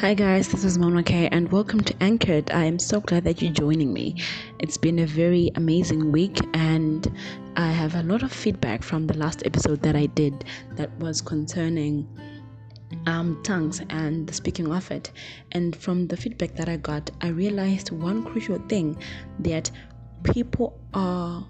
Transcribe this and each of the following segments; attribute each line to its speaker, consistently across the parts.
Speaker 1: Hi guys, this is Mona K and welcome to Anchored. I am so glad that you're joining me. It's been a very amazing week and I have a lot of feedback from the last episode that I did that was concerning um, tongues and the speaking of it. And from the feedback that I got, I realized one crucial thing that people are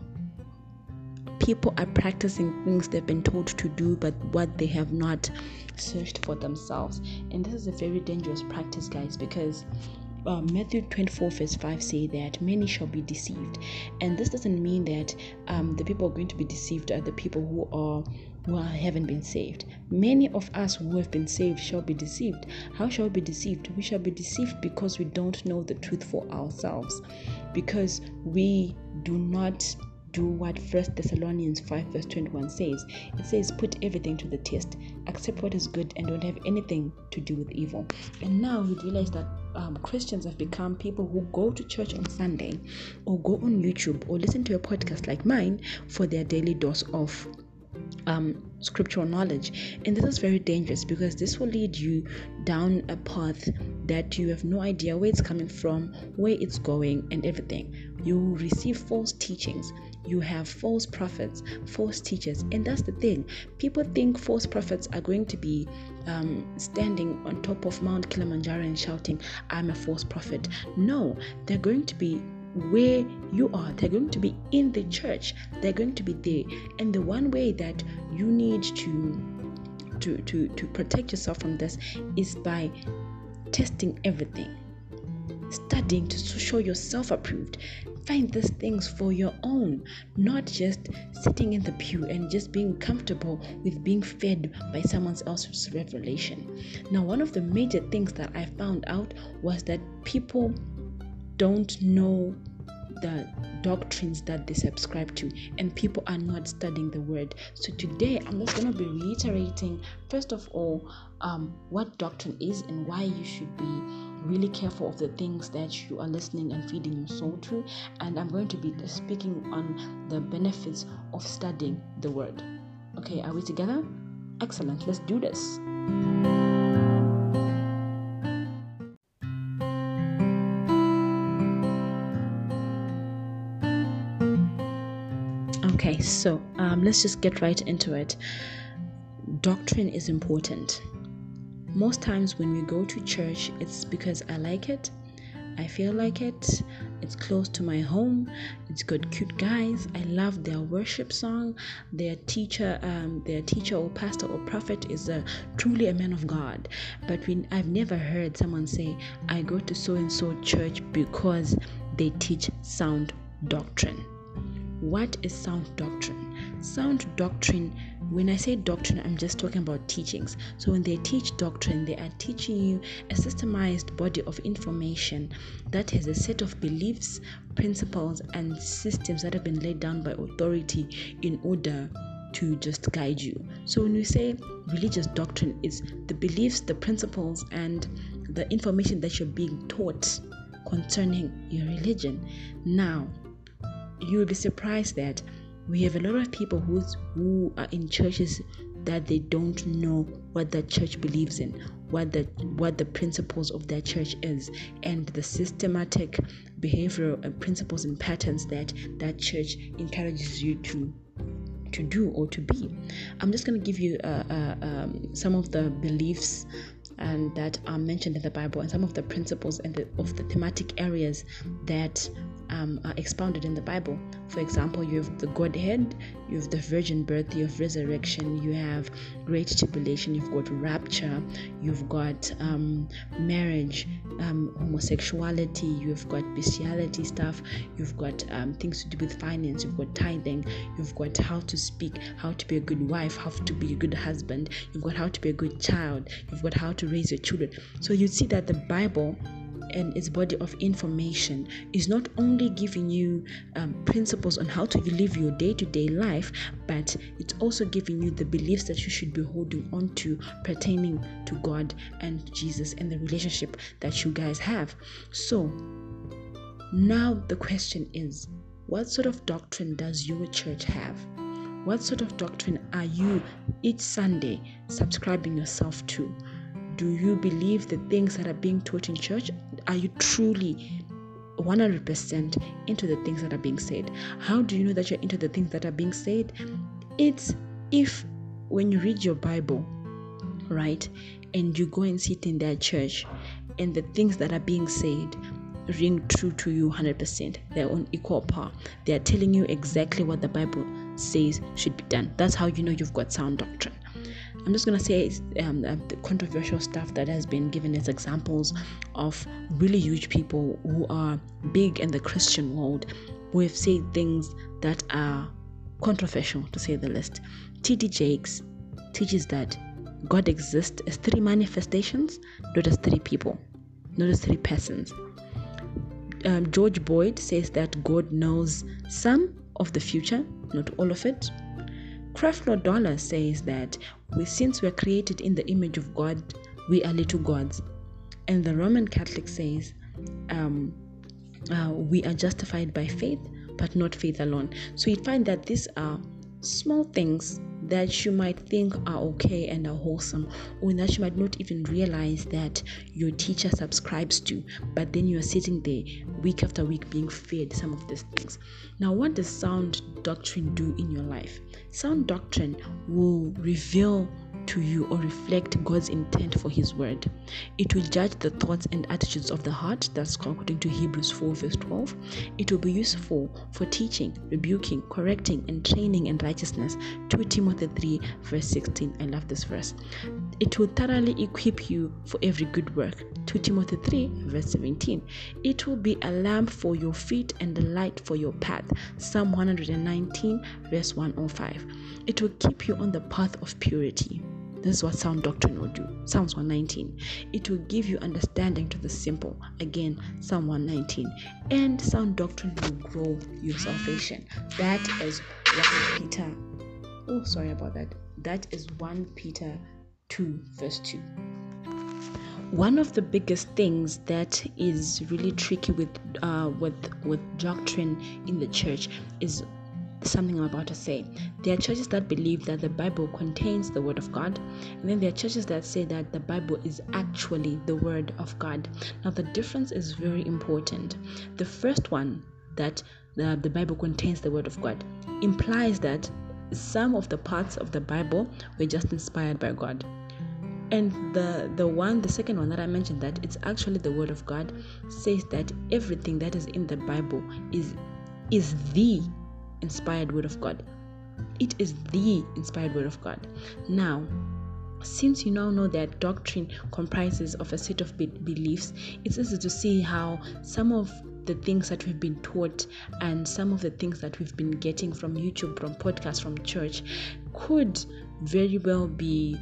Speaker 1: people are practicing things they've been told to do, but what they have not searched for themselves. And this is a very dangerous practice, guys, because uh, Matthew 24, verse 5 say that many shall be deceived. And this doesn't mean that um, the people are going to be deceived are the people who are who haven't been saved. Many of us who have been saved shall be deceived. How shall we be deceived? We shall be deceived because we don't know the truth for ourselves, because we do not do what First Thessalonians 5 verse 21 says. It says, Put everything to the test, accept what is good, and don't have anything to do with evil. And now we realize that um, Christians have become people who go to church on Sunday or go on YouTube or listen to a podcast like mine for their daily dose of um, scriptural knowledge. And this is very dangerous because this will lead you down a path that you have no idea where it's coming from, where it's going, and everything. You will receive false teachings. You have false prophets, false teachers, and that's the thing. People think false prophets are going to be um, standing on top of Mount Kilimanjaro and shouting, I'm a false prophet. No, they're going to be where you are. They're going to be in the church. They're going to be there. And the one way that you need to to to, to protect yourself from this is by testing everything. Studying to show yourself approved. Find these things for your own, not just sitting in the pew and just being comfortable with being fed by someone else's revelation. Now, one of the major things that I found out was that people don't know the doctrines that they subscribe to and people are not studying the word so today i'm just going to be reiterating first of all um, what doctrine is and why you should be really careful of the things that you are listening and feeding your soul to. And i'm going to be speaking on the benefits of studying the word. Okay are we together? Excellent. Let's do this. Okay, so um, let's just get right into it. Doctrine is important. Most times when we go to church, it's because I like it, I feel like it, it's close to my home, it's got cute guys. I love their worship song. Their teacher, um, their teacher or pastor or prophet is a, truly a man of God. But when I've never heard someone say, I go to so and so church because they teach sound doctrine. What is sound doctrine? Sound doctrine, when I say doctrine, I'm just talking about teachings. So when they teach doctrine, they are teaching you a systemized body of information that has a set of beliefs, principles, and systems that have been laid down by authority in order to just guide you. So when we say religious doctrine, it's the beliefs, the principles, and the information that you're being taught concerning your religion. Now, you'll be surprised that we have a lot of people who's, who are in churches that they don't know what the church believes in what the what the principles of their church is and the systematic behavioral principles and patterns that that church encourages you to to do or to be. I'm just going to give you uh, uh, um, some of the beliefs and that are mentioned in the bible and some of the principles and the, of the thematic areas that um, are expounded in the Bible. For example, you have the Godhead, you have the virgin birth, you have resurrection, you have great tribulation, you've got rapture, you've got um, marriage, um, homosexuality, you've got bestiality stuff, you've got um, things to do with finance, you've got tithing, you've got how to speak, how to be a good wife, how to be a good husband, you've got how to be a good child, you've got how to raise your children. So you see that the Bible and its body of information is not only giving you um, principles on how to live your day to day life, but it's also giving you the beliefs that you should be holding on to pertaining to God and Jesus and the relationship that you guys have. So, now the question is what sort of doctrine does your church have? What sort of doctrine are you each Sunday subscribing yourself to? Do you believe the things that are being taught in church? Are you truly 100% into the things that are being said? How do you know that you're into the things that are being said? It's if when you read your Bible, right, and you go and sit in their church, and the things that are being said ring true to you 100%. They're on equal par. They are telling you exactly what the Bible says should be done. That's how you know you've got sound doctrine. I'm just gonna say um, the controversial stuff that has been given as examples of really huge people who are big in the Christian world who have said things that are controversial to say the least. T.D. Jakes teaches that God exists as three manifestations, not as three people, not as three persons. Um, George Boyd says that God knows some of the future, not all of it. Creflo Dollar says that we, since we are created in the image of God, we are little gods. And the Roman Catholic says um, uh, we are justified by faith, but not faith alone. So you find that these are small things that you might think are okay and are wholesome, or that you might not even realize that your teacher subscribes to, but then you're sitting there week after week being fed some of these things. Now, what does sound doctrine do in your life? Sound doctrine will reveal to you or reflect God's intent for His word. It will judge the thoughts and attitudes of the heart, that's according to Hebrews 4, verse 12. It will be useful for teaching, rebuking, correcting, and training in righteousness. 2 Timothy 3, verse 16. I love this verse. It will thoroughly equip you for every good work. 2 Timothy 3, verse 17. It will be a lamp for your feet and a light for your path. Psalm 119, verse 105. It will keep you on the path of purity. This is what sound doctrine will do. Psalms 119. It will give you understanding to the simple. Again, Psalm 119. And sound doctrine will grow your salvation. That is 1 Peter. Oh, sorry about that. That is 1 Peter 2, verse 2. One of the biggest things that is really tricky with uh, with with doctrine in the church is something I'm about to say. There are churches that believe that the Bible contains the Word of God, and then there are churches that say that the Bible is actually the Word of God. Now, the difference is very important. The first one, that the, the Bible contains the Word of God, implies that some of the parts of the Bible were just inspired by God. And the the one, the second one that I mentioned, that it's actually the Word of God, says that everything that is in the Bible is is the inspired word of God. It is the inspired word of God. Now, since you now know that doctrine comprises of a set of be- beliefs, it's easy to see how some of the things that we've been taught and some of the things that we've been getting from YouTube, from podcasts, from church could very well be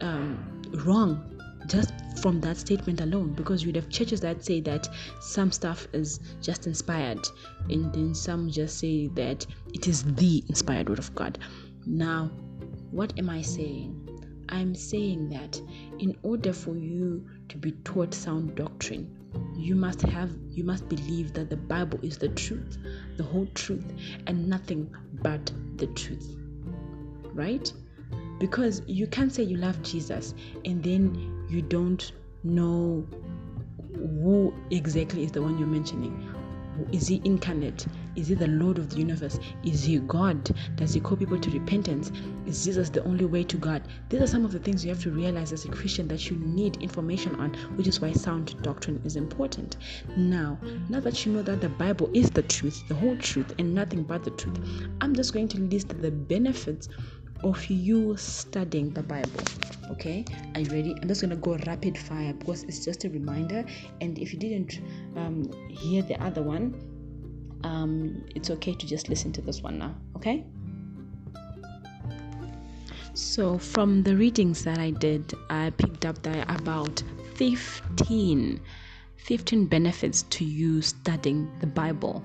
Speaker 1: um, wrong just from that statement alone because you'd have churches that say that some stuff is just inspired and then some just say that it is the inspired word of god. Now what am i saying? I'm saying that in order for you to be taught sound doctrine you must have you must believe that the bible is the truth the whole truth and nothing but the truth. Right? Because you can't say you love Jesus and then you don't know who exactly is the one you're mentioning. Is he incarnate? Is he the Lord of the universe? Is he God? Does he call people to repentance? Is Jesus the only way to God? These are some of the things you have to realize as a Christian that you need information on, which is why sound doctrine is important. Now, now that you know that the Bible is the truth, the whole truth, and nothing but the truth, I'm just going to list the benefits of you studying the Bible. Okay, are you ready? I'm just gonna go rapid fire because it's just a reminder. And if you didn't um, hear the other one, um, it's okay to just listen to this one now. Okay. So, from the readings that I did, I picked up that about 15, 15 benefits to you studying the Bible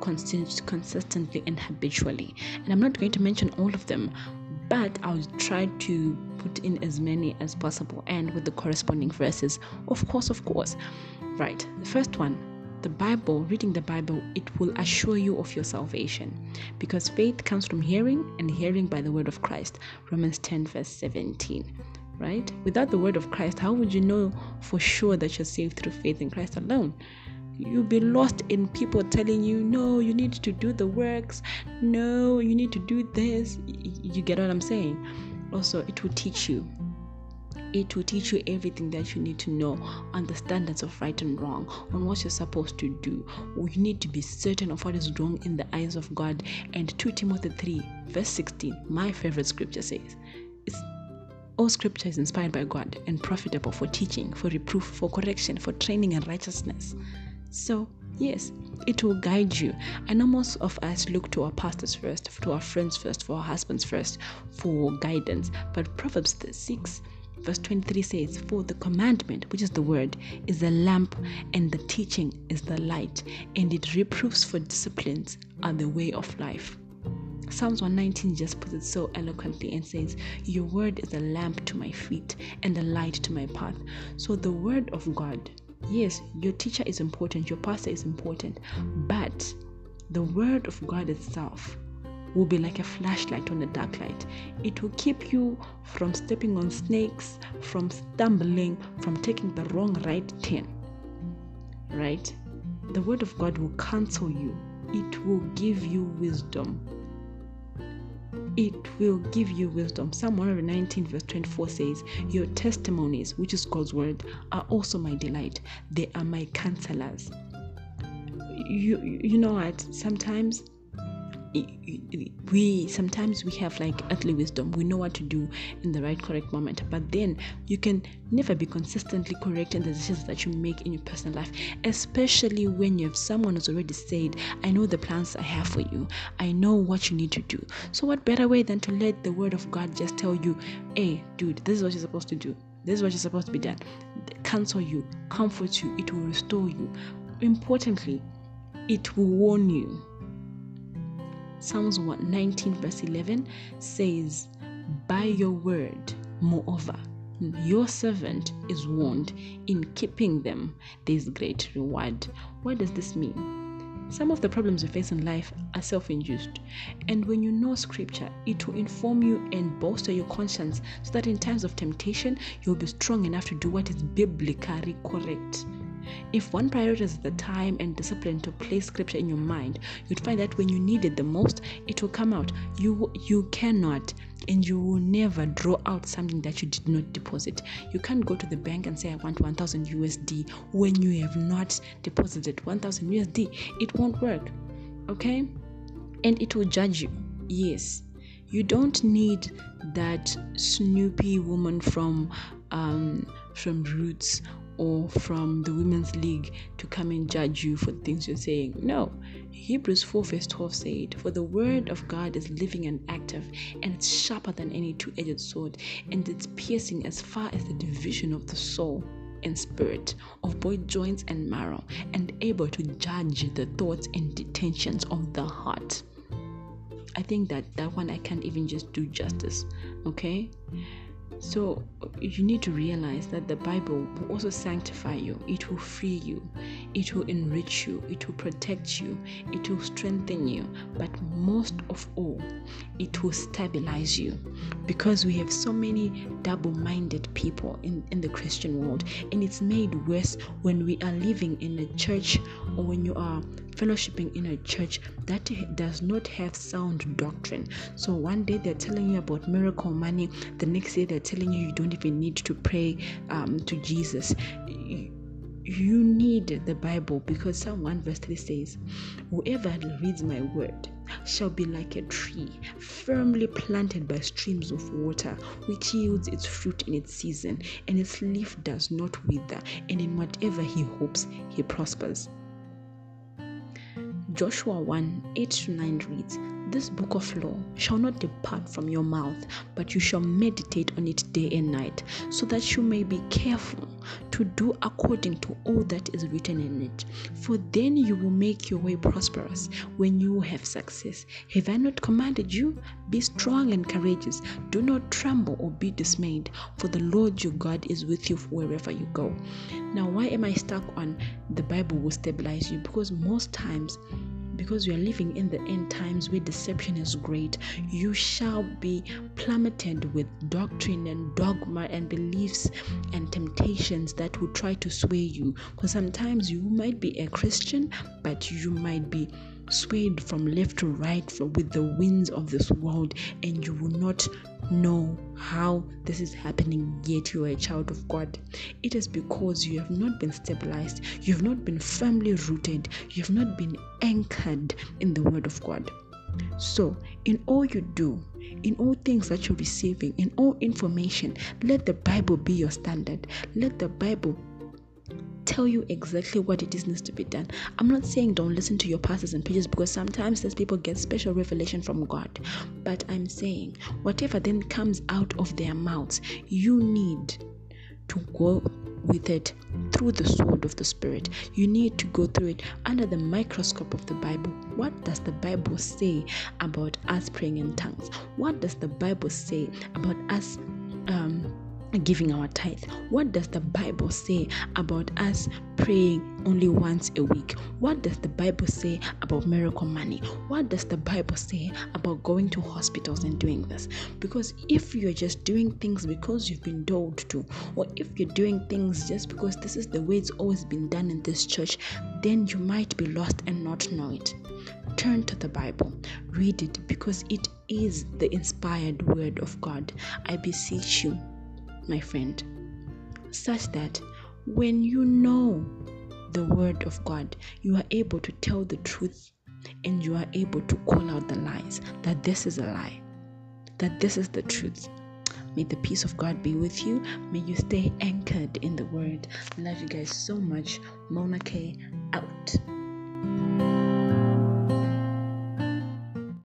Speaker 1: consistently and habitually. And I'm not going to mention all of them, but I'll try to put in as many as possible and with the corresponding verses. Of course, of course. Right, the first one the Bible, reading the Bible, it will assure you of your salvation because faith comes from hearing and hearing by the word of Christ. Romans 10, verse 17. right? Without the word of Christ, how would you know for sure that you're saved through faith in Christ alone? You'll be lost in people telling you, no, you need to do the works, no, you need to do this. You get what I'm saying? Also, it will teach you. It will teach you everything that you need to know on the standards of right and wrong, on what you're supposed to do. You need to be certain of what is wrong in the eyes of God. And 2 Timothy 3, verse 16, my favorite scripture says, all scripture is inspired by God and profitable for teaching, for reproof, for correction, for training in righteousness. So, yes, it will guide you. I know most of us look to our pastors first, to our friends first, for our husbands first, for guidance. But Proverbs 6, verse 23 says, For the commandment, which is the word, is the lamp, and the teaching is the light, and it reproofs for disciplines are the way of life. Psalms 119 just puts it so eloquently and says, Your word is a lamp to my feet and a light to my path. So, the word of God, yes, your teacher is important, your pastor is important, but the word of God itself will be like a flashlight on a dark light. It will keep you from stepping on snakes, from stumbling, from taking the wrong right turn. Right? The word of God will counsel you, it will give you wisdom it will give you wisdom. Psalm 119, verse 24 says, Your testimonies, which is God's word, are also my delight. They are my counselors. You, you know what? Sometimes we sometimes we have like earthly wisdom. We know what to do in the right correct moment. But then you can never be consistently correct in the decisions that you make in your personal life especially when you have someone who's already said i know the plans i have for you. I know what you need to do. So what better way than to let the word of god just tell you hey dude this is what you're supposed to do. This is what you're supposed to be done. Counsel you. Comfort you. It will restore you. Importantly it will warn you Psalms 119, verse 11 says, By your word, moreover, your servant is warned. In keeping them, there is great reward. What does this mean? Some of the problems we face in life are self induced. And when you know scripture, it will inform you and bolster your conscience so that in times of temptation, you'll be strong enough to do what is biblically correct. If one prioritizes the time and discipline to place scripture in your mind, you'd find that when you need it the most, it will come out. You you cannot and you will never draw out something that you did not deposit. You can't go to the bank and say I want 1000 USD when you have not deposited 1000 USD. It won't work. Okay? And it will judge you. Yes. You don't need that Snoopy woman from um, from Roots or from the women's league to come and judge you for the things you're saying. No. Hebrews 4 verse 12 said, For the word of God is living and active, and it's sharper than any two edged sword, and it's piercing as far as the division of the soul and spirit, of both joints and marrow, and able to judge the thoughts and intentions of the heart. I think that that one I can't even just do justice. Okay? So you need to realize that the Bible will also sanctify you, it will free you, it will enrich you, it will protect you, it will strengthen you, but most of all, it will stabilize you. Because we have so many double minded people in, in the Christian world, and it's made worse when we are living in a church or when you are fellowshipping in a church that does not have sound doctrine. So one day they're telling you about miracle money, the next day they're telling you you don't even need to pray um, to Jesus. You need the Bible because Psalm 1 verse 3 says, Whoever reads my word shall be like a tree firmly planted by streams of water, which yields its fruit in its season, and its leaf does not wither, and in whatever he hopes, he prospers. Joshua 1 8 9 reads, This book of law shall not depart from your mouth, but you shall meditate on it day and night, so that you may be careful to do according to all that is written in it. For then you will make your way prosperous when you have success. Have I not commanded you? Be strong and courageous. Do not tremble or be dismayed, for the Lord your God is with you wherever you go. Now, why am I stuck on the Bible will stabilize you? Because most times because we are living in the end times where deception is great, you shall be plummeted with doctrine and dogma and beliefs and temptations that will try to sway you. Because sometimes you might be a Christian, but you might be swayed from left to right with the winds of this world, and you will not know how this is happening, yet you are a child of God. It is because you have not been stabilized, you have not been firmly rooted, you have not been anchored in the Word of God. So, in all you do, in all things that you're receiving, in all information, let the Bible be your standard. Let the Bible tell you exactly what it is needs to be done. I'm not saying don't listen to your pastors and preachers because sometimes these people get special revelation from God. But I'm saying whatever then comes out of their mouths, you need to go with it through the sword of the Spirit. You need to go through it under the microscope of the Bible. What does the Bible say about us praying in tongues? What does the Bible say about us? Um, giving our tithe. What does the Bible say about us praying only once a week? What does the Bible say about miracle money? What does the Bible say about going to hospitals and doing this? Because if you're just doing things because you've been told to, or if you're doing things just because this is the way it's always been done in this church, then you might be lost and not know it. Turn to the Bible, read it because it is the inspired word of God. I beseech you my friend, such that when you know the word of God, you are able to tell the truth and you are able to call out the lies that this is a lie, that this is the truth. May the peace of God be with you. May you stay anchored in the word. Love you guys so much. Mona K